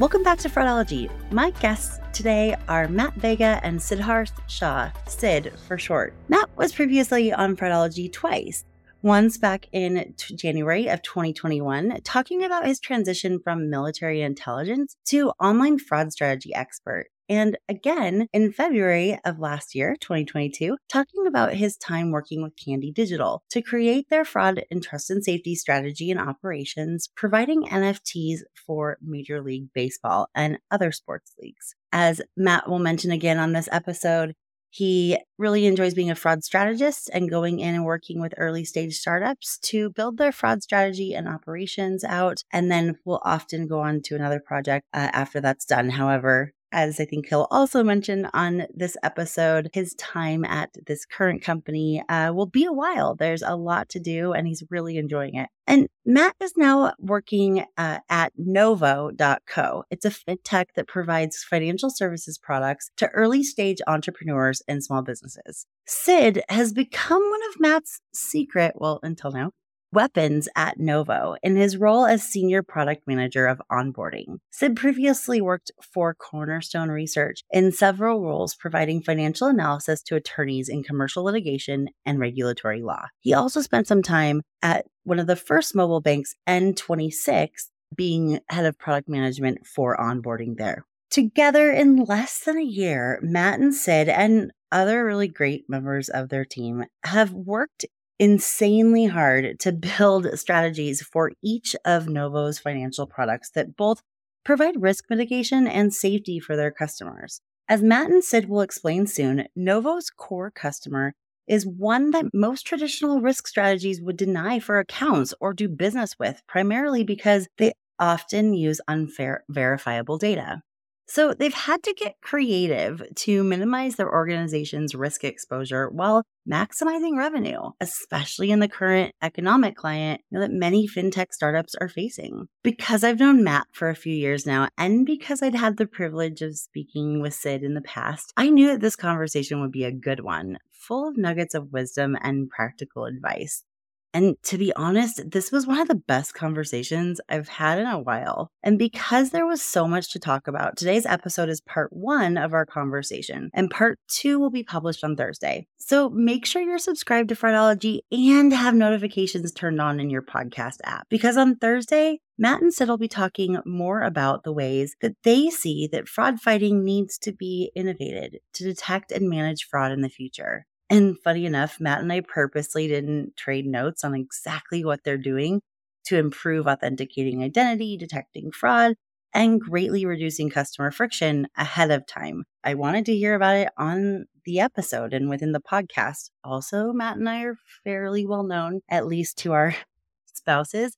Welcome back to Fraudology. My guests today are Matt Vega and Siddharth Shah, Sid for short. Matt was previously on Fraudology twice. Once back in t- January of 2021, talking about his transition from military intelligence to online fraud strategy expert. And again, in February of last year, 2022, talking about his time working with Candy Digital to create their fraud and trust and safety strategy and operations, providing NFTs for Major League Baseball and other sports leagues. As Matt will mention again on this episode, he really enjoys being a fraud strategist and going in and working with early stage startups to build their fraud strategy and operations out. And then will often go on to another project uh, after that's done. However, as I think he'll also mention on this episode, his time at this current company uh, will be a while. There's a lot to do, and he's really enjoying it. And Matt is now working uh, at Novo.co. It's a fintech that provides financial services products to early stage entrepreneurs and small businesses. Sid has become one of Matt's secret, well, until now, weapons at Novo in his role as Senior Product Manager of Onboarding. Sid previously worked for Cornerstone Research in several roles providing financial analysis to attorneys in commercial litigation and regulatory law. He also spent some time at one of the first mobile banks, N26, being head of product management for onboarding there. Together in less than a year, Matt and Sid and other really great members of their team have worked insanely hard to build strategies for each of Novo's financial products that both provide risk mitigation and safety for their customers. As Matt and Sid will explain soon, Novo's core customer is one that most traditional risk strategies would deny for accounts or do business with, primarily because they often use unfair verifiable data. So they've had to get creative to minimize their organization's risk exposure while maximizing revenue, especially in the current economic climate that many fintech startups are facing. Because I've known Matt for a few years now, and because I'd had the privilege of speaking with Sid in the past, I knew that this conversation would be a good one, full of nuggets of wisdom and practical advice. And to be honest, this was one of the best conversations I've had in a while. And because there was so much to talk about, today's episode is part one of our conversation, and part two will be published on Thursday. So make sure you're subscribed to Fraudology and have notifications turned on in your podcast app, because on Thursday, Matt and Sid will be talking more about the ways that they see that fraud fighting needs to be innovated to detect and manage fraud in the future. And funny enough, Matt and I purposely didn't trade notes on exactly what they're doing to improve authenticating identity, detecting fraud, and greatly reducing customer friction ahead of time. I wanted to hear about it on the episode and within the podcast. Also, Matt and I are fairly well known, at least to our spouses,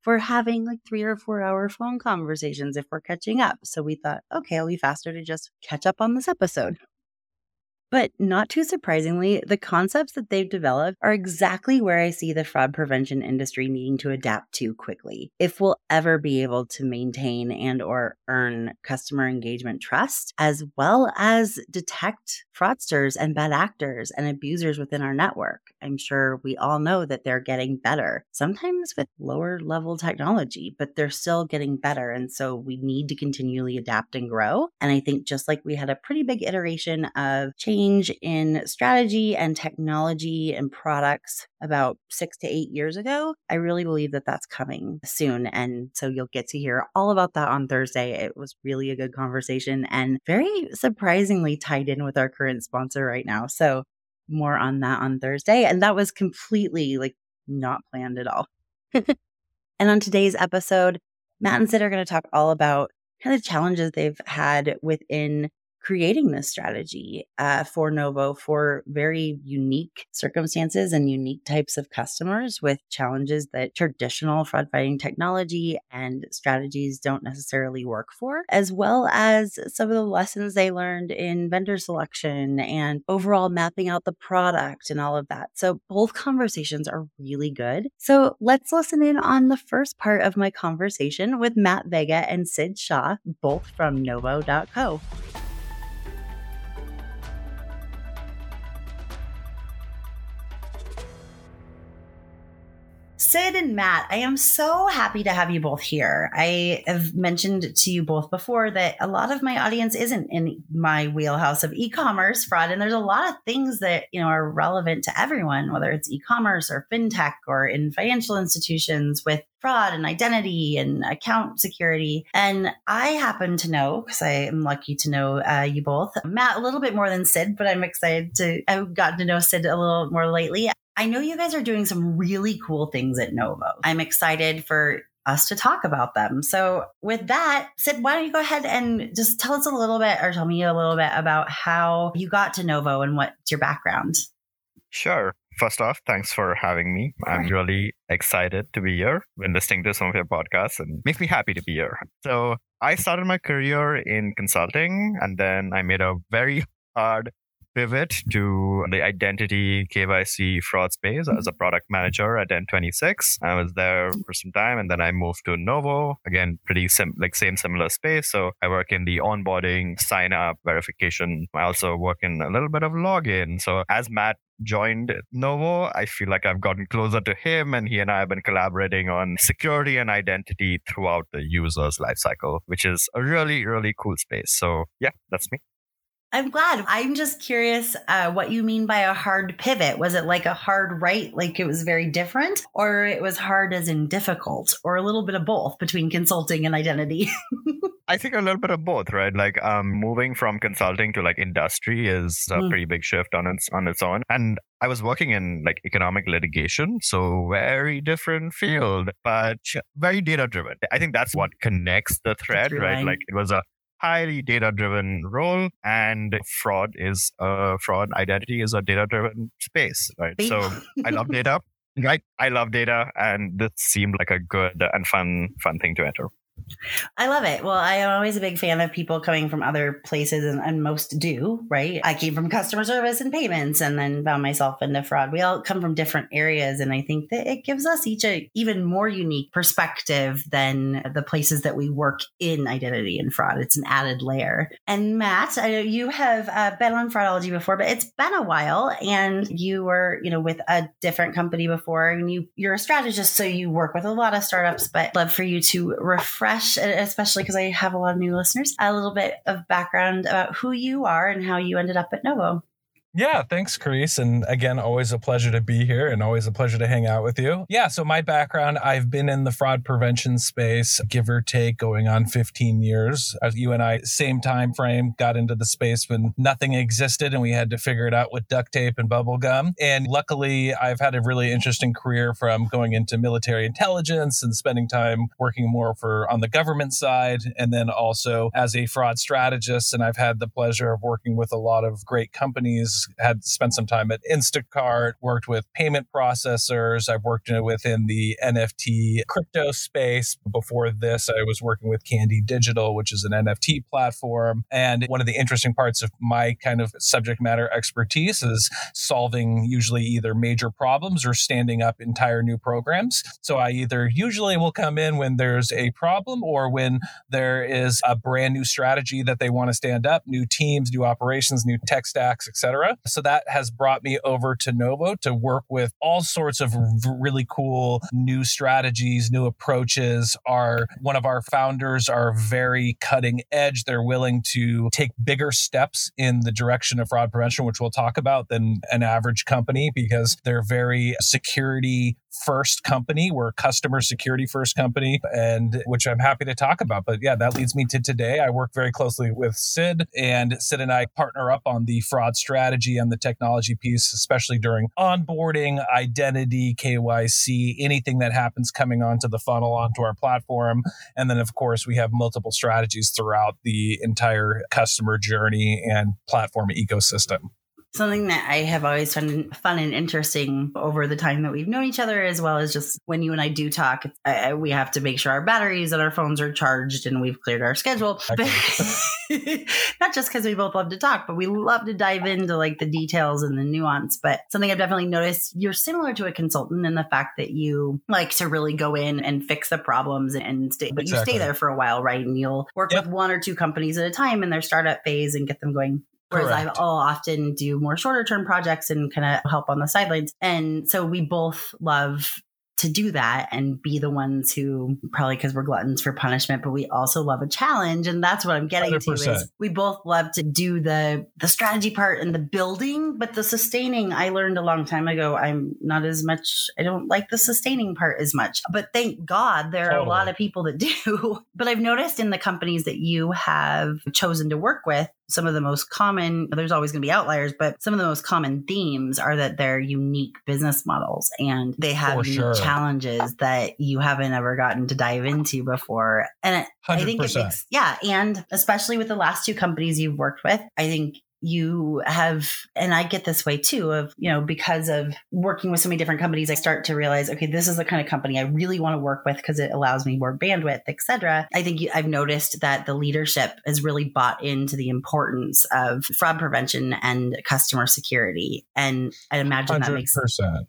for having like three or four hour phone conversations if we're catching up. So we thought, okay, it'll be faster to just catch up on this episode. But not too surprisingly, the concepts that they've developed are exactly where I see the fraud prevention industry needing to adapt to quickly. If we'll ever be able to maintain and or earn customer engagement trust as well as detect fraudsters and bad actors and abusers within our network. I'm sure we all know that they're getting better, sometimes with lower level technology, but they're still getting better. And so we need to continually adapt and grow. And I think just like we had a pretty big iteration of change in strategy and technology and products about six to eight years ago, I really believe that that's coming soon. And so you'll get to hear all about that on Thursday. It was really a good conversation and very surprisingly tied in with our current sponsor right now. So more on that on Thursday. And that was completely like not planned at all. and on today's episode, Matt and Sid are going to talk all about kind of challenges they've had within creating this strategy uh, for Novo for very unique circumstances and unique types of customers with challenges that traditional fraud fighting technology and strategies don't necessarily work for, as well as some of the lessons they learned in vendor selection and overall mapping out the product and all of that. So both conversations are really good. So let's listen in on the first part of my conversation with Matt Vega and Sid Shah, both from Novo.co. Sid and Matt, I am so happy to have you both here. I have mentioned to you both before that a lot of my audience isn't in my wheelhouse of e-commerce fraud and there's a lot of things that, you know, are relevant to everyone, whether it's e-commerce or fintech or in financial institutions with fraud and identity and account security. And I happen to know, because I am lucky to know uh, you both, Matt a little bit more than Sid, but I'm excited to, I've gotten to know Sid a little more lately. I know you guys are doing some really cool things at Novo. I'm excited for us to talk about them. So, with that, Sid, why don't you go ahead and just tell us a little bit or tell me a little bit about how you got to Novo and what's your background? Sure. First off, thanks for having me. I'm really excited to be here and listening to some of your podcasts and makes me happy to be here. So, I started my career in consulting and then I made a very hard pivot to the identity KYC fraud space as a mm-hmm. product manager at N26. I was there for some time and then I moved to Novo. Again, pretty sim- like same similar space. So I work in the onboarding, sign up, verification. I also work in a little bit of login. So as Matt joined Novo, I feel like I've gotten closer to him and he and I have been collaborating on security and identity throughout the user's lifecycle, which is a really, really cool space. So yeah, that's me. I'm glad. I'm just curious uh, what you mean by a hard pivot. Was it like a hard right, like it was very different, or it was hard as in difficult, or a little bit of both between consulting and identity? I think a little bit of both, right? Like um, moving from consulting to like industry is a mm. pretty big shift on its on its own. And I was working in like economic litigation, so very different field, but very data driven. I think that's what connects the thread, right? Like it was a highly data driven role and fraud is a fraud identity is a data driven space right? So i love data right? I love data and this seemed like a good and fun fun thing to enter I love it. Well, I am always a big fan of people coming from other places, and, and, most do, right? I came from customer service and payments and then found myself into fraud. We all come from different areas, and I think that it gives us each a even more unique perspective than the places that we work in identity and fraud. It's an added layer. And Matt, I know you have uh, been on Fraudology before, but it's been a while, and you were, you know, with a different company before, and you you're a strategist, so you work with a lot of startups. But love for you to refresh refresh, especially because I have a lot of new listeners, a little bit of background about who you are and how you ended up at Novo. Yeah, thanks, Chris. And again, always a pleasure to be here and always a pleasure to hang out with you. Yeah, so my background, I've been in the fraud prevention space, give or take, going on 15 years. As you and I, same time frame, got into the space when nothing existed and we had to figure it out with duct tape and bubble gum. And luckily, I've had a really interesting career from going into military intelligence and spending time working more for on the government side, and then also as a fraud strategist. And I've had the pleasure of working with a lot of great companies had spent some time at Instacart, worked with payment processors. I've worked within the NFT crypto space. Before this, I was working with Candy Digital, which is an NFT platform. And one of the interesting parts of my kind of subject matter expertise is solving usually either major problems or standing up entire new programs. So I either usually will come in when there's a problem or when there is a brand new strategy that they want to stand up, new teams, new operations, new tech stacks, etc. So that has brought me over to Novo to work with all sorts of really cool new strategies, new approaches. Our one of our founders are very cutting edge. They're willing to take bigger steps in the direction of fraud prevention, which we'll talk about, than an average company because they're very security first company. We're a customer security first company, and which I'm happy to talk about. But yeah, that leads me to today. I work very closely with Sid, and Sid and I partner up on the fraud strategy and the technology piece, especially during onboarding, identity, KYC, anything that happens coming onto the funnel onto our platform. And then, of course, we have multiple strategies throughout the entire customer journey and platform ecosystem. Something that I have always found fun and interesting over the time that we've known each other, as well as just when you and I do talk, I, we have to make sure our batteries and our phones are charged and we've cleared our schedule. not just because we both love to talk, but we love to dive into like the details and the nuance. But something I've definitely noticed, you're similar to a consultant in the fact that you like to really go in and fix the problems and stay, but exactly. you stay there for a while, right? And you'll work yep. with one or two companies at a time in their startup phase and get them going Whereas I will often do more shorter term projects and kind of help on the sidelines. And so we both love to do that and be the ones who probably because we're gluttons for punishment, but we also love a challenge. And that's what I'm getting 100%. to is we both love to do the the strategy part and the building, but the sustaining I learned a long time ago. I'm not as much I don't like the sustaining part as much. But thank God there totally. are a lot of people that do. but I've noticed in the companies that you have chosen to work with, some of the most common there's always going to be outliers but some of the most common themes are that they're unique business models and they have sure. challenges that you haven't ever gotten to dive into before and 100%. i think it makes yeah and especially with the last two companies you've worked with i think you have and i get this way too of you know because of working with so many different companies i start to realize okay this is the kind of company i really want to work with because it allows me more bandwidth etc i think i've noticed that the leadership has really bought into the importance of fraud prevention and customer security and i imagine 100%. that makes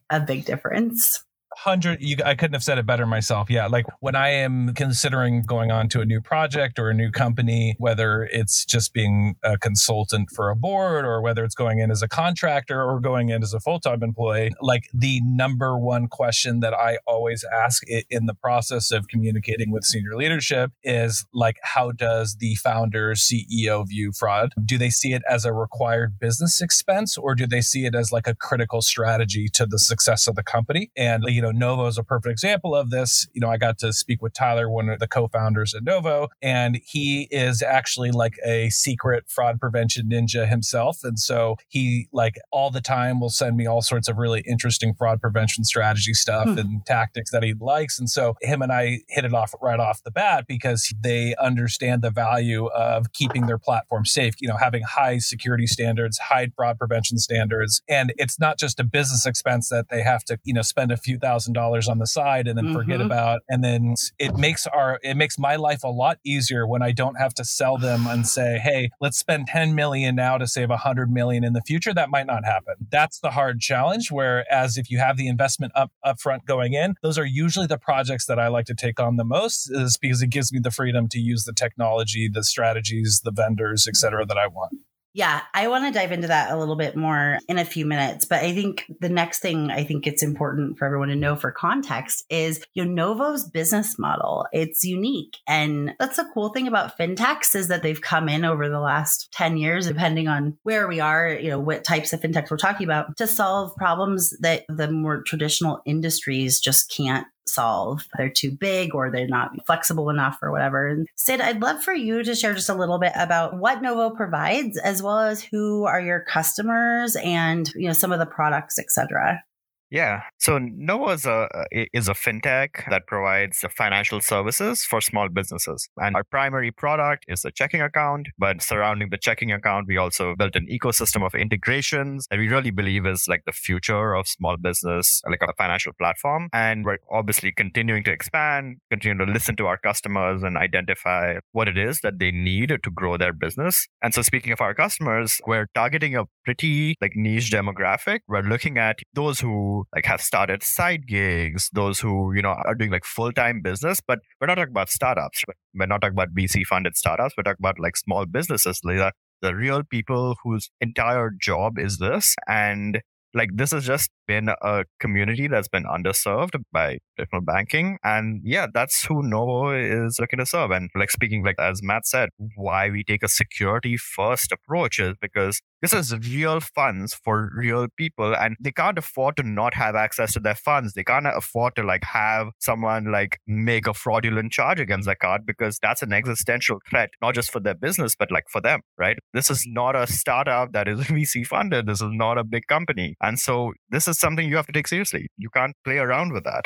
a big difference hundred you i couldn't have said it better myself. Yeah like when i am considering going on to a new project or a new company whether it's just being a consultant for a board or whether it's going in as a contractor or going in as a full-time employee like the number one question that i always ask in the process of communicating with senior leadership is like how does the founder ceo view fraud? Do they see it as a required business expense or do they see it as like a critical strategy to the success of the company? And you know know, Novo is a perfect example of this. You know, I got to speak with Tyler, one of the co-founders at Novo, and he is actually like a secret fraud prevention ninja himself. And so he like all the time will send me all sorts of really interesting fraud prevention strategy stuff hmm. and tactics that he likes. And so him and I hit it off right off the bat because they understand the value of keeping their platform safe, you know, having high security standards, high fraud prevention standards. And it's not just a business expense that they have to, you know, spend a few thousand thousand dollars on the side and then mm-hmm. forget about and then it makes our it makes my life a lot easier when I don't have to sell them and say, hey, let's spend 10 million now to save 100 million in the future. That might not happen. That's the hard challenge. Whereas if you have the investment up upfront going in, those are usually the projects that I like to take on the most, is because it gives me the freedom to use the technology, the strategies, the vendors, et cetera, that I want. Yeah, I want to dive into that a little bit more in a few minutes. But I think the next thing I think it's important for everyone to know for context is you know, Novo's business model. It's unique. And that's the cool thing about fintechs is that they've come in over the last 10 years, depending on where we are, you know, what types of fintechs we're talking about, to solve problems that the more traditional industries just can't solve. They're too big or they're not flexible enough or whatever. And Sid, I'd love for you to share just a little bit about what Novo provides as well as who are your customers and, you know, some of the products, etc. Yeah. So Novo is a uh, is a fintech that provides financial services for small businesses, and our primary product is a checking account. But surrounding the checking account, we also built an ecosystem of integrations that we really believe is like the future of small business, like a financial platform. And we're obviously continuing to expand, continue to listen to our customers and identify what it is that they need to grow their business. And so, speaking of our customers, we're targeting a pretty like niche demographic. We're looking at those who like have started side gigs, those who, you know, are doing like full-time business, but we're not talking about startups. We're not talking about VC funded startups. We're talking about like small businesses. Like the real people whose entire job is this. And like this is just been a community that's been underserved by traditional banking. And yeah, that's who Novo is looking to serve. And like speaking, like as Matt said, why we take a security first approach is because this is real funds for real people and they can't afford to not have access to their funds. They can't afford to like have someone like make a fraudulent charge against their card because that's an existential threat, not just for their business, but like for them, right? This is not a startup that is VC funded. This is not a big company. And so this is something you have to take seriously. You can't play around with that.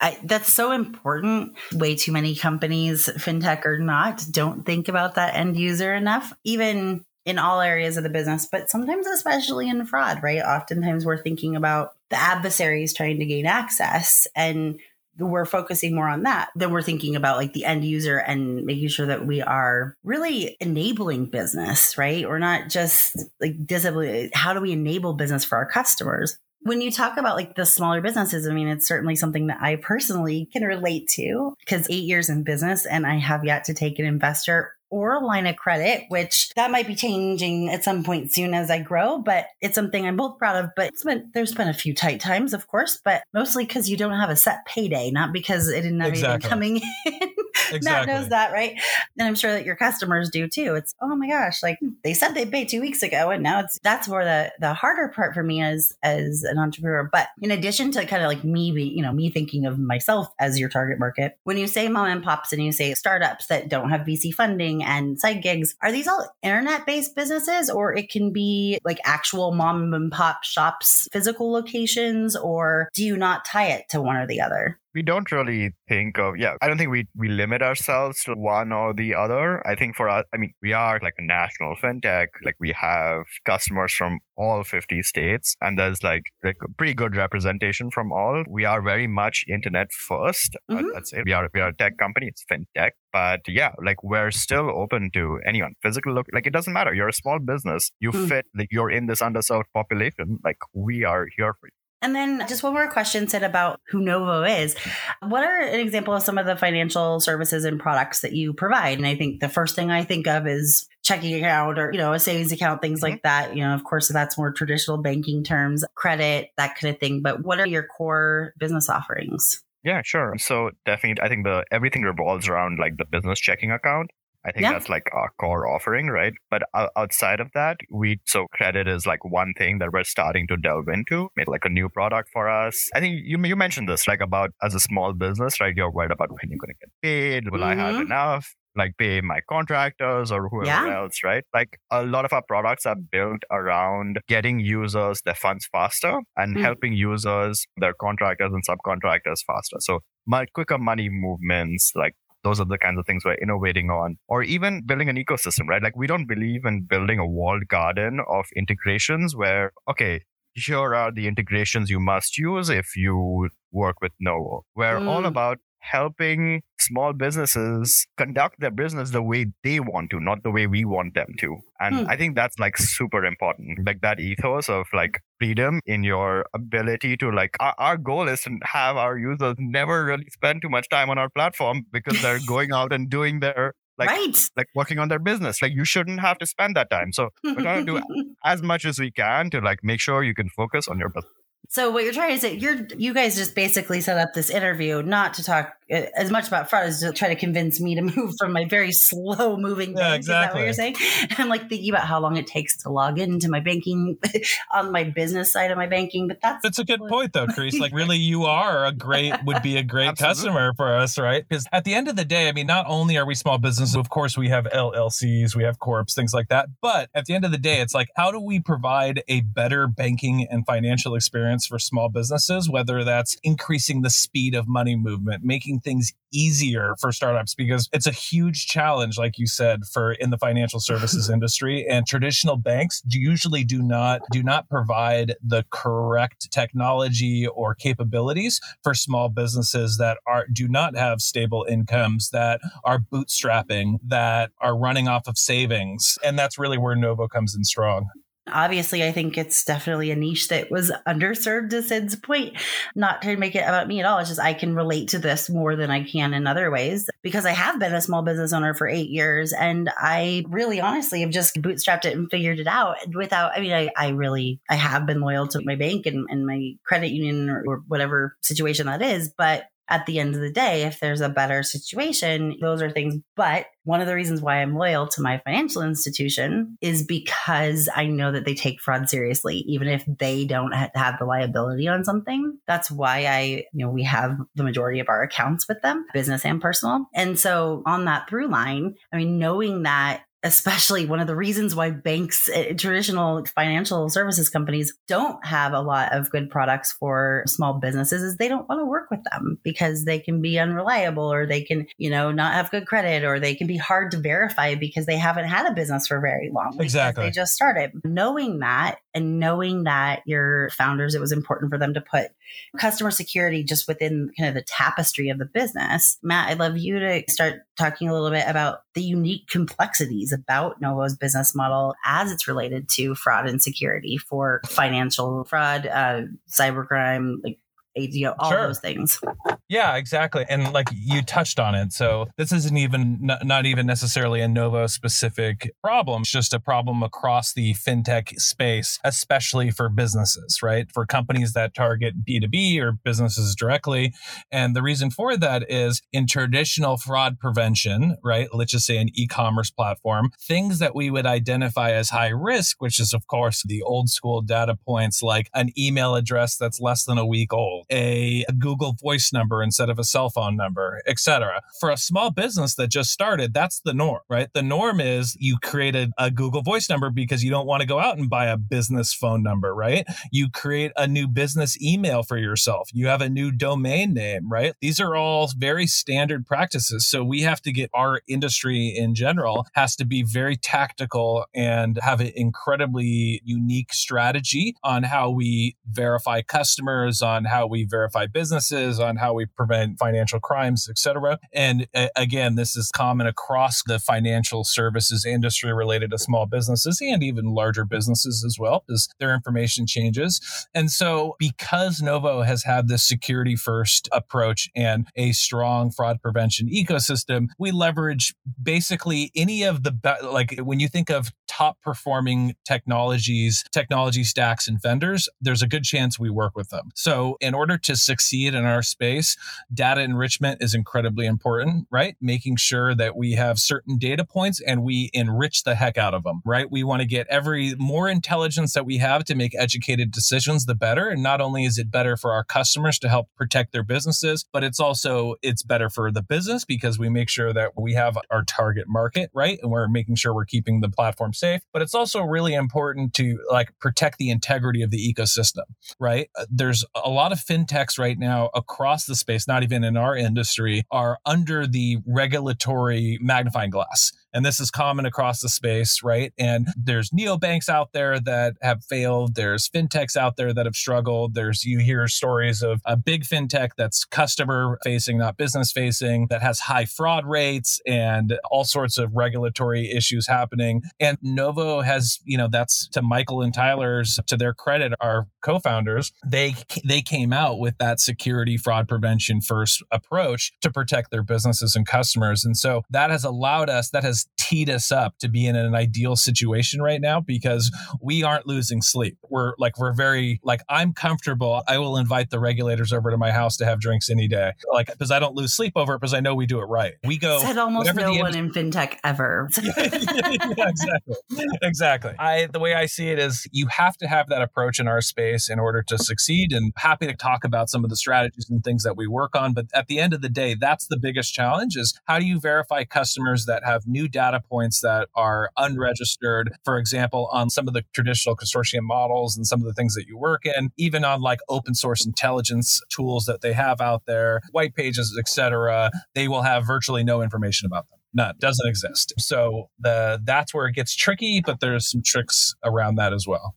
I, that's so important. Way too many companies, fintech or not, don't think about that end user enough. Even in all areas of the business, but sometimes, especially in fraud, right? Oftentimes we're thinking about the adversaries trying to gain access and we're focusing more on that than we're thinking about like the end user and making sure that we are really enabling business, right? We're not just like disabling. How do we enable business for our customers? When you talk about like the smaller businesses, I mean, it's certainly something that I personally can relate to because eight years in business and I have yet to take an investor or a line of credit, which that might be changing at some point soon as I grow, but it's something I'm both proud of. But it's been, there's been a few tight times, of course, but mostly because you don't have a set payday, not because it didn't have exactly. anything coming in. Exactly. Matt knows that, right? And I'm sure that your customers do too. It's oh my gosh, like hmm, they said they paid two weeks ago, and now it's that's where the the harder part for me as as an entrepreneur. But in addition to kind of like me, be, you know, me thinking of myself as your target market, when you say mom and pops and you say startups that don't have VC funding and side gigs, are these all internet based businesses, or it can be like actual mom and pop shops, physical locations, or do you not tie it to one or the other? We don't really think of yeah i don't think we we limit ourselves to one or the other. I think for us i mean we are like a national fintech. Like we have customers from all 50 states and there's like like pretty good representation from all. We are very much internet 1st mm-hmm. let's say we are we are a tech company it's fintech. But yeah like we're still open to anyone physical look like it doesn't matter. You're a small business. You mm. fit like you're in this underserved population. Like we are here for you and then just one more question Sid about who Novo is. What are an example of some of the financial services and products that you provide? And I think the first thing I think of is checking account or, you know, a savings account, things mm-hmm. like that. You know, of course, that's more traditional banking terms, credit, that kind of thing. But what are your core business offerings? Yeah, sure. So definitely, I think the everything revolves around like the business checking account. I think yeah. that's like our core offering, right? But outside of that, we so credit is like one thing that we're starting to delve into, made like a new product for us. I think you you mentioned this like about as a small business, right? You're worried about when you're going to get paid. Will mm-hmm. I have mm-hmm. enough? Like pay my contractors or whoever yeah. else, right? Like a lot of our products are built around getting users their funds faster and mm-hmm. helping users, their contractors and subcontractors faster. So my quicker money movements, like those are the kinds of things we're innovating on. Or even building an ecosystem right? Like we don't believe in building a walled garden of integrations where okay here are the integrations you must use if you work with novo. We're mm. all about helping small businesses conduct their business the way they want to, not the way we want them to. And hmm. I think that's like super important. Like that ethos of like freedom in your ability to like, our, our goal is to have our users never really spend too much time on our platform because they're going out and doing their like right. like working on their business like you shouldn't have to spend that time so we're trying to do as much as we can to like make sure you can focus on your business so what you're trying to say, you're you guys just basically set up this interview not to talk as much about fraud as to try to convince me to move from my very slow moving bank. Yeah, exactly. Is that what you're saying? I'm like thinking about how long it takes to log into my banking on my business side of my banking. But that's that's a good point though, Chris. Like really, you are a great would be a great customer for us, right? Because at the end of the day, I mean, not only are we small businesses, of course, we have LLCs, we have corps, things like that. But at the end of the day, it's like how do we provide a better banking and financial experience for small businesses? Whether that's increasing the speed of money movement, making making things easier for startups because it's a huge challenge, like you said, for in the financial services industry. And traditional banks usually do not do not provide the correct technology or capabilities for small businesses that are do not have stable incomes, that are bootstrapping, that are running off of savings. And that's really where Novo comes in strong. Obviously, I think it's definitely a niche that was underserved to Sid's point. Not to make it about me at all. It's just I can relate to this more than I can in other ways because I have been a small business owner for eight years and I really honestly have just bootstrapped it and figured it out without, I mean, I, I really, I have been loyal to my bank and, and my credit union or, or whatever situation that is, but at the end of the day, if there's a better situation, those are things. But one of the reasons why I'm loyal to my financial institution is because I know that they take fraud seriously, even if they don't have the liability on something. That's why I, you know, we have the majority of our accounts with them, business and personal. And so on that through line, I mean, knowing that especially one of the reasons why banks, eh, traditional financial services companies don't have a lot of good products for small businesses is they don't want to work with them because they can be unreliable or they can, you know, not have good credit or they can be hard to verify because they haven't had a business for very long. Exactly. They just started. Knowing that and knowing that your founders, it was important for them to put customer security just within kind of the tapestry of the business. Matt, I'd love you to start talking a little bit about the unique complexities about Novo's business model as it's related to fraud and security for financial fraud, uh, cybercrime, like you know, all sure. those things. Yeah, exactly. And like you touched on it. So this isn't even not even necessarily a Novo specific problem. It's just a problem across the fintech space, especially for businesses, right? For companies that target B2B or businesses directly. And the reason for that is in traditional fraud prevention, right? Let's just say an e-commerce platform, things that we would identify as high risk, which is of course the old school data points like an email address that's less than a week old a, a Google voice number instead of a cell phone number, etc. For a small business that just started, that's the norm, right? The norm is you created a Google voice number because you don't want to go out and buy a business phone number, right? You create a new business email for yourself. You have a new domain name, right? These are all very standard practices. So we have to get our industry in general has to be very tactical and have an incredibly unique strategy on how we verify customers, on how we we verify businesses, on how we prevent financial crimes, etc. And uh, again, this is common across the financial services industry related to small businesses and even larger businesses as well, as their information changes. And so, because Novo has had this security first approach and a strong fraud prevention ecosystem, we leverage basically any of the like when you think of top performing technologies, technology stacks, and vendors, there's a good chance we work with them. So, in order to succeed in our space, data enrichment is incredibly important, right? Making sure that we have certain data points and we enrich the heck out of them, right? We want to get every more intelligence that we have to make educated decisions, the better. And not only is it better for our customers to help protect their businesses, but it's also it's better for the business because we make sure that we have our target market, right? And we're making sure we're keeping the platform safe. But it's also really important to like protect the integrity of the ecosystem, right? Uh, there's a lot of fintechs right now across the space, not even in our industry, are under the regulatory magnifying glass. And this is common across the space, right? And there's neobanks out there that have failed. There's fintechs out there that have struggled. There's, you hear stories of a big fintech that's customer facing, not business facing, that has high fraud rates and all sorts of regulatory issues happening. And Novo has, you know, that's to Michael and Tyler's, to their credit, our co-founders, they, they came out with that security fraud prevention first approach to protect their businesses and customers. And so that has allowed us, that has teed us up to be in an ideal situation right now because we aren't losing sleep. We're like, we're very, like, I'm comfortable. I will invite the regulators over to my house to have drinks any day. Like, because I don't lose sleep over it because I know we do it right. We go. Said almost no one in fintech ever. yeah, exactly. Exactly. I, the way I see it is you have to have that approach in our space in order to succeed and happy to talk about some of the strategies and things that we work on. But at the end of the day, that's the biggest challenge is how do you verify customers that have new data points that are unregistered, for example, on some of the traditional consortium models and some of the things that you work in, even on like open source intelligence tools that they have out there, white pages, etc. They will have virtually no information about them none doesn't exist so the that's where it gets tricky but there's some tricks around that as well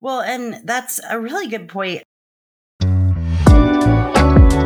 well and that's a really good point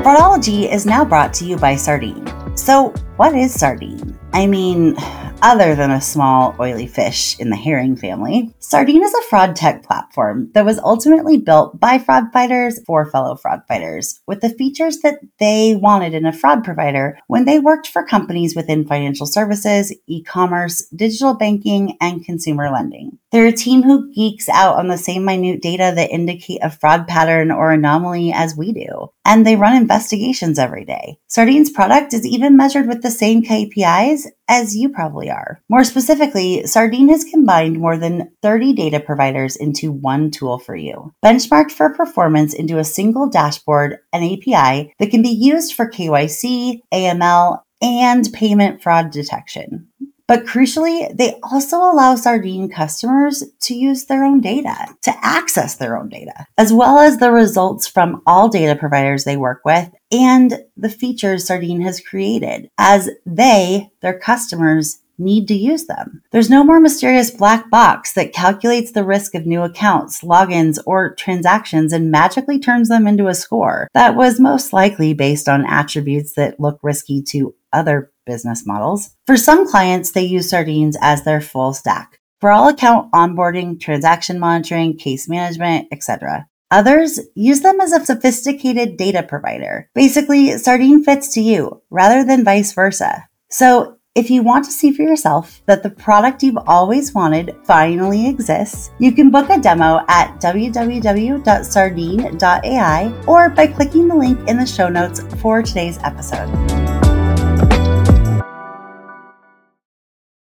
Fraudology is now brought to you by Sardine. So, what is Sardine? I mean, other than a small, oily fish in the herring family. Sardine is a fraud tech platform that was ultimately built by fraud fighters for fellow fraud fighters with the features that they wanted in a fraud provider when they worked for companies within financial services, e commerce, digital banking, and consumer lending. They're a team who geeks out on the same minute data that indicate a fraud pattern or anomaly as we do. And they run investigations every day. Sardine's product is even measured with the same KPIs as you probably are. More specifically, Sardine has combined more than 30 data providers into one tool for you, benchmarked for performance into a single dashboard and API that can be used for KYC, AML, and payment fraud detection. But crucially, they also allow Sardine customers to use their own data, to access their own data, as well as the results from all data providers they work with and the features Sardine has created as they, their customers, need to use them. There's no more mysterious black box that calculates the risk of new accounts, logins, or transactions and magically turns them into a score that was most likely based on attributes that look risky to other business models. For some clients, they use Sardines as their full stack for all account onboarding, transaction monitoring, case management, etc. Others use them as a sophisticated data provider. Basically, Sardine fits to you rather than vice versa. So if you want to see for yourself that the product you've always wanted finally exists, you can book a demo at www.sardine.ai or by clicking the link in the show notes for today's episode.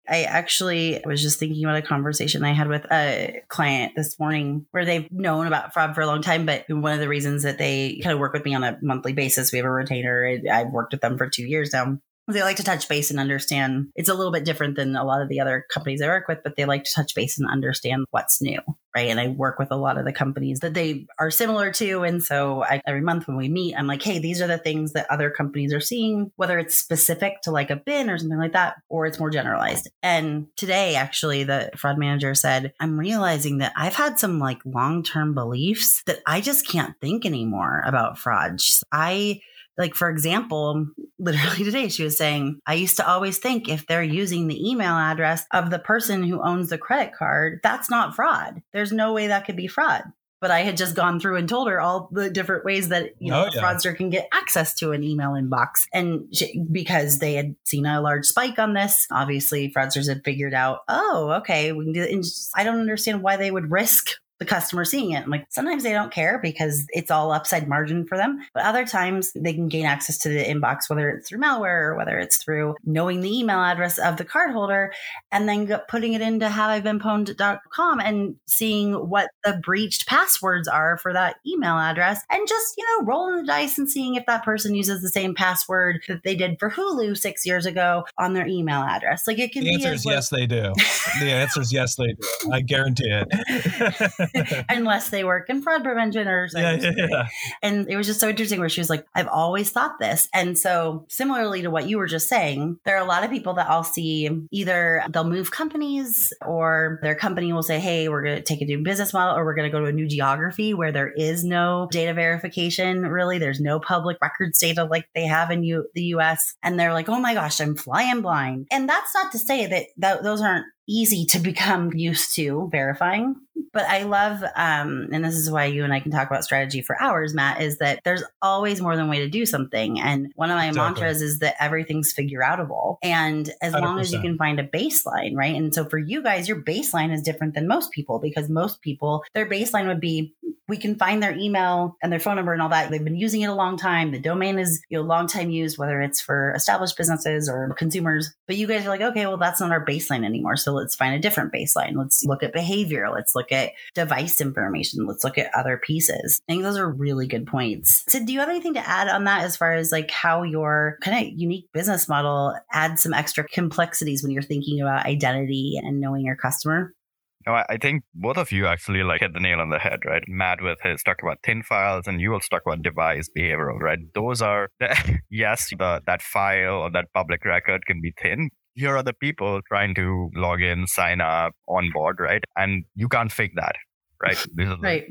I actually was just thinking about a conversation I had with a client this morning where they've known about fraud for a long time, but one of the reasons that they kind of work with me on a monthly basis, we have a retainer. I've worked with them for two years now they like to touch base and understand it's a little bit different than a lot of the other companies I work with, but they like to touch base and understand what's new. Right. And I work with a lot of the companies that they are similar to. And so I, every month when we meet, I'm like, hey, these are the things that other companies are seeing, whether it's specific to like a bin or something like that, or it's more generalized. And today, actually, the fraud manager said, I'm realizing that I've had some like long term beliefs that I just can't think anymore about fraud. I like for example literally today she was saying i used to always think if they're using the email address of the person who owns the credit card that's not fraud there's no way that could be fraud but I had just gone through and told her all the different ways that you oh, know oh, yeah. a fraudster can get access to an email inbox, and she, because they had seen a large spike on this, obviously fraudsters had figured out, oh, okay, we can do it. And just, I don't understand why they would risk the customer seeing it. Like, sometimes they don't care because it's all upside margin for them. But other times they can gain access to the inbox, whether it's through malware or whether it's through knowing the email address of the cardholder and then putting it into haveibeenpwned.com and seeing what the breached passwords are for that email address and just, you know, rolling the dice and seeing if that person uses the same password that they did for Hulu six years ago on their email address. Like it can be. the answer is yes, they do. the answer is yes, they do. I guarantee it. unless they work in fraud prevention or something. Yeah, yeah, yeah. And it was just so interesting where she was like, I've always thought this. And so, similarly to what you were just saying, there are a lot of people that I'll see either they'll move companies or their company will say, Hey, we're going to take a new business model or we're going to go to a new geography where there is no data verification. Really, there's no public records data like they have in U- the US. And they're like, Oh my gosh, I'm flying blind. And that's not to say that, that those aren't easy to become used to verifying. But I love, um, and this is why you and I can talk about strategy for hours, Matt, is that there's always more than way to do something. And one of my exactly. mantras is that everything's figure outable. And as 100%. long as you can find a baseline, right? And so for you guys, your baseline is different than most people because most people, their baseline would be we can find their email and their phone number and all that. They've been using it a long time. The domain is you know long time used, whether it's for established businesses or consumers. But you guys are like, okay, well that's not our baseline anymore. So let's find a different baseline. Let's look at behavior. Let's look at device information. Let's look at other pieces. I think those are really good points. So do you have anything to add on that as far as like how your kind of unique business model adds some extra complexities when you're thinking about identity and knowing your customer? No, I think both of you actually like hit the nail on the head, right? Matt with his talk about thin files, and you also talk about device behavioral, right? Those are the, yes, the, that file or that public record can be thin. Here are the people trying to log in, sign up, on board, right? And you can't fake that, right? right.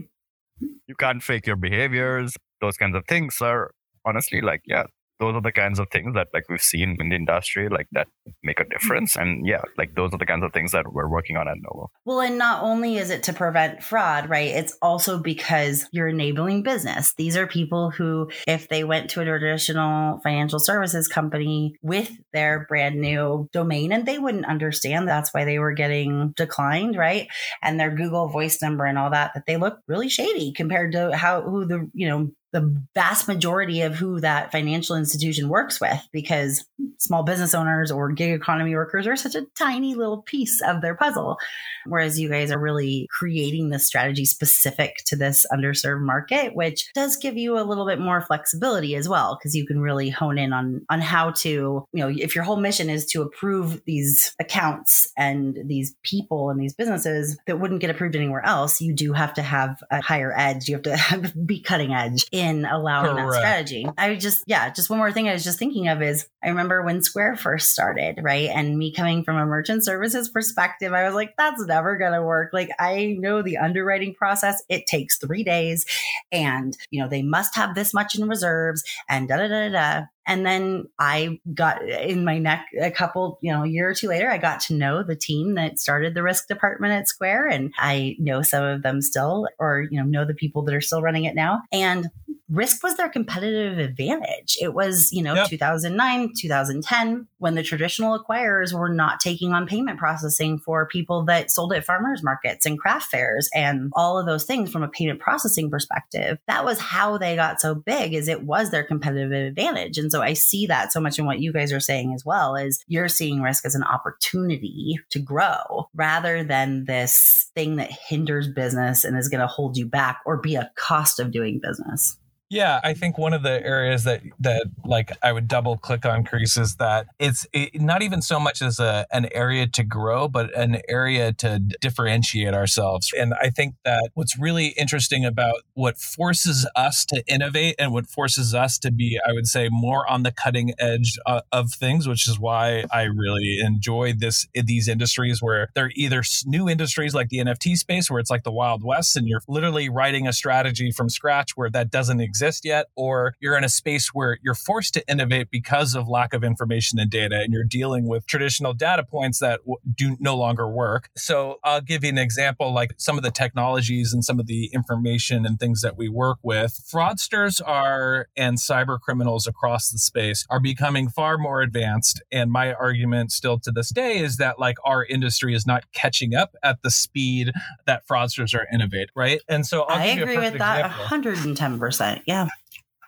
You can't fake your behaviors. Those kinds of things are honestly like, yeah, those are the kinds of things that like we've seen in the industry like that make a difference. Mm-hmm. And yeah like those are the kinds of things that we're working on at novo. Well and not only is it to prevent fraud right it's also because you're enabling business. These are people who if they went to a traditional financial services company with their brand new domain and they wouldn't understand that's why they were getting declined right? And their google voice number and all that that they look really shady compared to how who the you know the vast majority of who that financial institution works with because small business owners or gig economy workers are such a tiny little piece of their puzzle. Whereas you guys are really creating this strategy specific to this underserved market, which does give you a little bit more flexibility as well, because you can really hone in on, on how to, you know, if your whole mission is to approve these accounts and these people and these businesses that wouldn't get approved anywhere else, you do have to have a higher edge. You have to be cutting edge in allowing Correct. that strategy. I just, yeah, just one more thing I was just thinking of is I remember when Square first started, right? And me coming from a merchant services perspective, I was like, that's never going to work. Like, I know the underwriting process, it takes three days and, you know, they must have this much in reserves and da da da da. And then I got in my neck a couple, you know, a year or two later, I got to know the team that started the risk department at Square. And I know some of them still, or, you know, know the people that are still running it now. And risk was their competitive advantage. It was, you know, yep. 2009, 2010, when the traditional acquirers were not taking on payment processing for people that sold at farmers markets and craft fairs and all of those things from a payment processing perspective. That was how they got so big is it was their competitive advantage. And so I see that so much in what you guys are saying as well is you're seeing risk as an opportunity to grow rather than this thing that hinders business and is going to hold you back or be a cost of doing business. Yeah, I think one of the areas that that like I would double click on Chris is that it's it, not even so much as a an area to grow, but an area to differentiate ourselves. And I think that what's really interesting about what forces us to innovate and what forces us to be, I would say, more on the cutting edge uh, of things, which is why I really enjoy this these industries where they're either new industries like the NFT space, where it's like the Wild West, and you're literally writing a strategy from scratch where that doesn't exist exist yet, or you're in a space where you're forced to innovate because of lack of information and data, and you're dealing with traditional data points that do no longer work. So I'll give you an example, like some of the technologies and some of the information and things that we work with. Fraudsters are and cyber criminals across the space are becoming far more advanced. And my argument still to this day is that like our industry is not catching up at the speed that fraudsters are innovating, right? And so I'll i agree with that 110%. Yeah.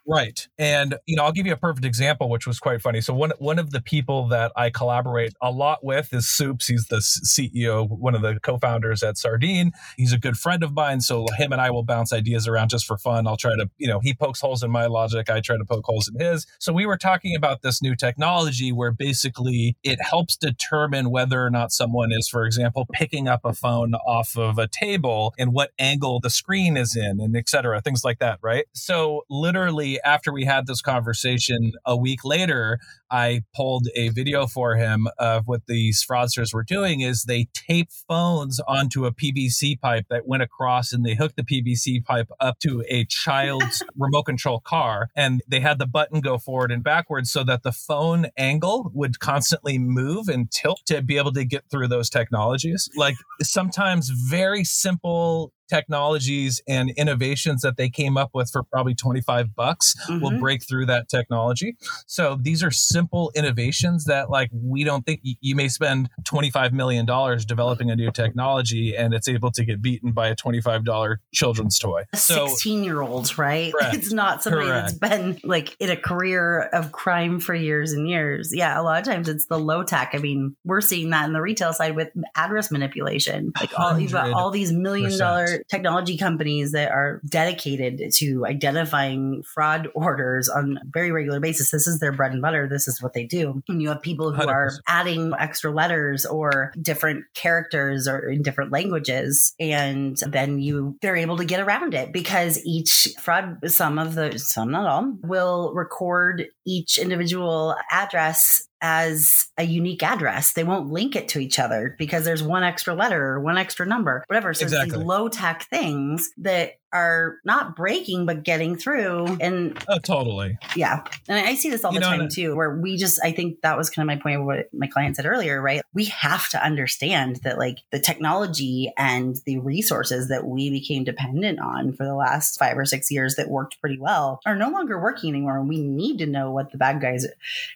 Right. And you know, I'll give you a perfect example which was quite funny. So one one of the people that I collaborate a lot with is Soups. He's the CEO, one of the co-founders at Sardine. He's a good friend of mine, so him and I will bounce ideas around just for fun. I'll try to, you know, he pokes holes in my logic, I try to poke holes in his. So we were talking about this new technology where basically it helps determine whether or not someone is for example picking up a phone off of a table and what angle the screen is in and etc. things like that, right? So literally after we had this conversation a week later, I pulled a video for him of what these fraudsters were doing is they tape phones onto a PVC pipe that went across and they hooked the PVC pipe up to a child's remote control car and they had the button go forward and backwards so that the phone angle would constantly move and tilt to be able to get through those technologies. Like sometimes very simple technologies and innovations that they came up with for probably 25 bucks mm-hmm. will break through that technology. So these are simple innovations that like we don't think you may spend 25 million dollars developing a new technology and it's able to get beaten by a $25 children's toy. A 16 year old, right? Correct. It's not somebody correct. that's been like in a career of crime for years and years. Yeah, a lot of times it's the low tech. I mean, we're seeing that in the retail side with address manipulation. Like all you've got all these million dollar technology companies that are dedicated to identifying fraud orders on a very regular basis. This is their bread and butter. This is what they do. And you have people who 100%. are adding extra letters or different characters or in different languages. And then you, they're able to get around it because each fraud, some of the, some not all, will record each individual address as a unique address. They won't link it to each other because there's one extra letter or one extra number, whatever. So exactly. these low tech things that are not breaking but getting through. And oh totally. Yeah. And i see this all you the know, time too where we just i think that was kind of my point of what my client said earlier right? We have to understand that like the technology and the resources that we became dependent on for the last five or six years that worked pretty well are no longer working anymore. And we need to know what the bad guys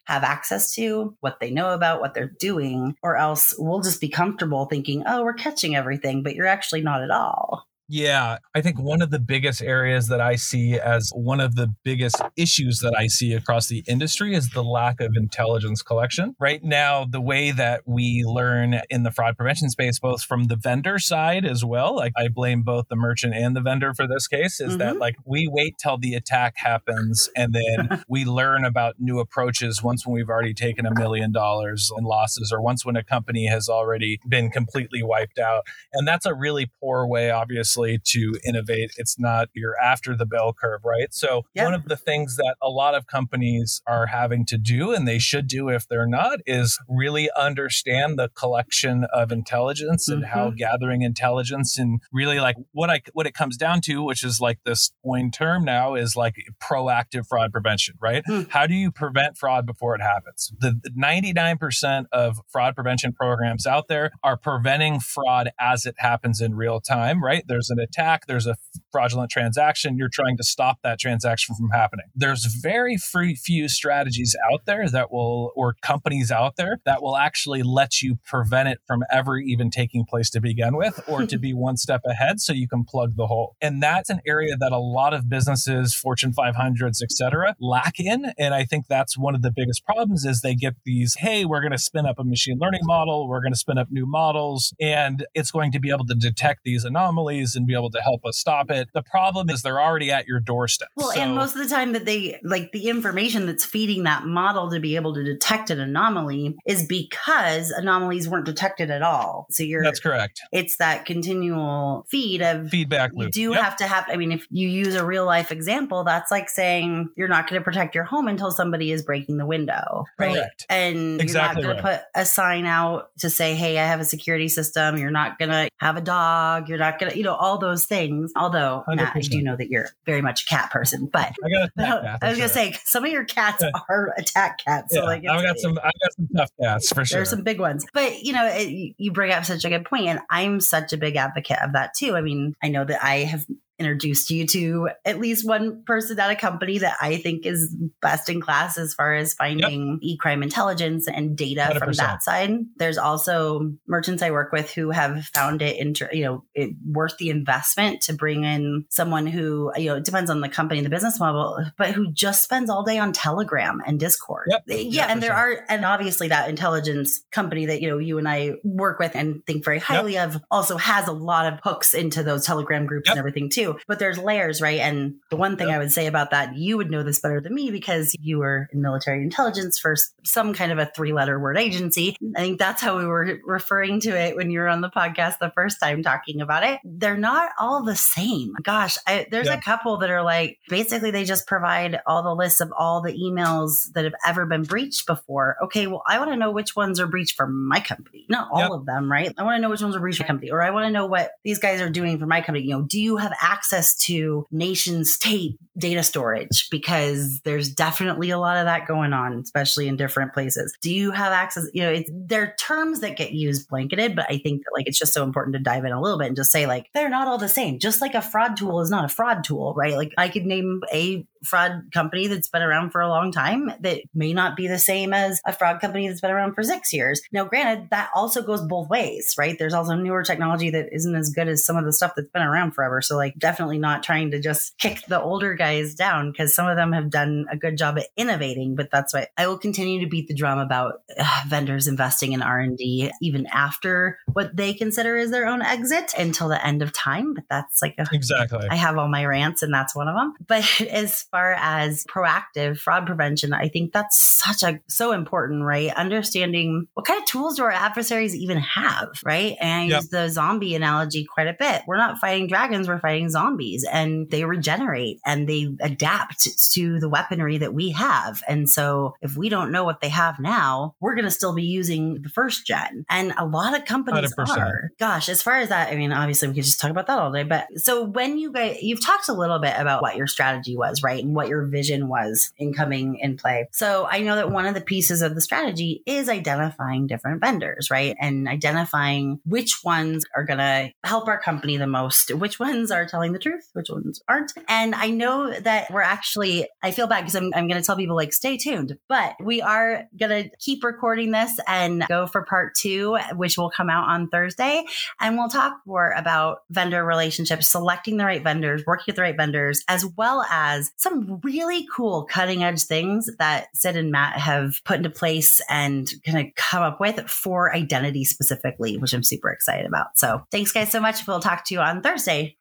have access to what they know about what they're doing or else we'll just be comfortable thinking oh we're catching everything but you're actually not at all yeah, I think one of the biggest areas that I see as one of the biggest issues that I see across the industry is the lack of intelligence collection. Right now, the way that we learn in the fraud prevention space, both from the vendor side as well, like I blame both the merchant and the vendor for this case, is mm-hmm. that like we wait till the attack happens and then we learn about new approaches once when we've already taken a million dollars in losses or once when a company has already been completely wiped out. And that's a really poor way, obviously to innovate. It's not you're after the bell curve, right? So yeah. one of the things that a lot of companies are having to do, and they should do if they're not, is really understand the collection of intelligence mm-hmm. and how mm-hmm. gathering intelligence and really like what I what it comes down to, which is like this coin term now, is like proactive fraud prevention, right? Mm. How do you prevent fraud before it happens? The 99% of fraud prevention programs out there are preventing fraud as it happens in real time, right? There's there's an attack, there's a fraudulent transaction, you're trying to stop that transaction from happening. There's very few strategies out there that will, or companies out there that will actually let you prevent it from ever even taking place to begin with, or to be one step ahead so you can plug the hole. And that's an area that a lot of businesses, Fortune 500s, et cetera, lack in. And I think that's one of the biggest problems is they get these, hey, we're going to spin up a machine learning model, we're going to spin up new models, and it's going to be able to detect these anomalies and be able to help us stop it. The problem is they're already at your doorstep. Well, so, and most of the time that they like the information that's feeding that model to be able to detect an anomaly is because anomalies weren't detected at all. So you're That's correct. It's that continual feed of feedback loop. You do yep. have to have I mean if you use a real life example, that's like saying you're not going to protect your home until somebody is breaking the window, right? Correct. And exactly you're not going right. to put a sign out to say, "Hey, I have a security system." You're not going to have a dog. You're not going to, you know, all those things. Although, 100%. Matt, I do know that you're very much a cat person, but I, got cat, I was sure. gonna say some of your cats are attack cats. So yeah, like, I've got some, I've got some tough cats for sure. There's some big ones, but you know, it, you bring up such a good point, and I'm such a big advocate of that too. I mean, I know that I have introduced you to at least one person at a company that I think is best in class as far as finding yep. e-crime intelligence and data 100%. from that side. There's also merchants I work with who have found it inter- you know it worth the investment to bring in someone who you know it depends on the company and the business model but who just spends all day on Telegram and Discord. Yep. Yeah, yep, and there are and obviously that intelligence company that you know you and I work with and think very highly of also has a lot of hooks into those Telegram groups and everything too but there's layers, right? And the one thing I would say about that, you would know this better than me because you were in military intelligence for some kind of a three letter word agency. I think that's how we were referring to it when you were on the podcast the first time talking about it. They're not all the same. Gosh, I, there's yeah. a couple that are like basically they just provide all the lists of all the emails that have ever been breached before. Okay, well, I want to know which ones are breached for my company, not all of them, right? I want to know which ones are breached for my company, or I want to know what these guys are doing for my company. You know, do you have access? Access to nation state data storage because there's definitely a lot of that going on, especially in different places. Do you have access? You know, it's, there are terms that get used blanketed, but I think that like it's just so important to dive in a little bit and just say like they're not all the same. Just like a fraud tool is not a fraud tool, right? Like I could name a fraud company that's been around for a long time that may not be the same as a fraud company that's been around for six years. Now, granted, that also goes both ways, right? There's also newer technology that isn't as good as some of the stuff that's been around forever. So, like, definitely not trying to just kick the older guys down because some of them have done a good job at innovating. But that's why I will continue to beat the drum about uh, vendors investing in R and D even after what they consider is their own exit until the end of time. But that's like a, exactly. I have all my rants, and that's one of them. But as far as proactive fraud prevention, I think that's such a so important, right? Understanding what kind of tools do our adversaries even have, right? And I use the zombie analogy quite a bit. We're not fighting dragons, we're fighting zombies and they regenerate and they adapt to the weaponry that we have. And so if we don't know what they have now, we're going to still be using the first gen. And a lot of companies 100%. are. Gosh, as far as that, I mean, obviously we could just talk about that all day. But so when you guys, you've talked a little bit about what your strategy was, right? And what your vision was in coming in play. So I know that one of the pieces of the strategy is identifying different vendors, right? And identifying which ones are going to help our company the most, which ones are telling the truth, which ones aren't. And I know that we're actually, I feel bad because I'm, I'm going to tell people like, stay tuned, but we are going to keep recording this and go for part two, which will come out on Thursday. And we'll talk more about vendor relationships, selecting the right vendors, working with the right vendors, as well as some really cool cutting edge things that Sid and Matt have put into place and kind of come up with for identity specifically, which I'm super excited about. So thanks guys so much. We'll talk to you on Thursday.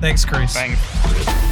Thanks, Chris. Thanks.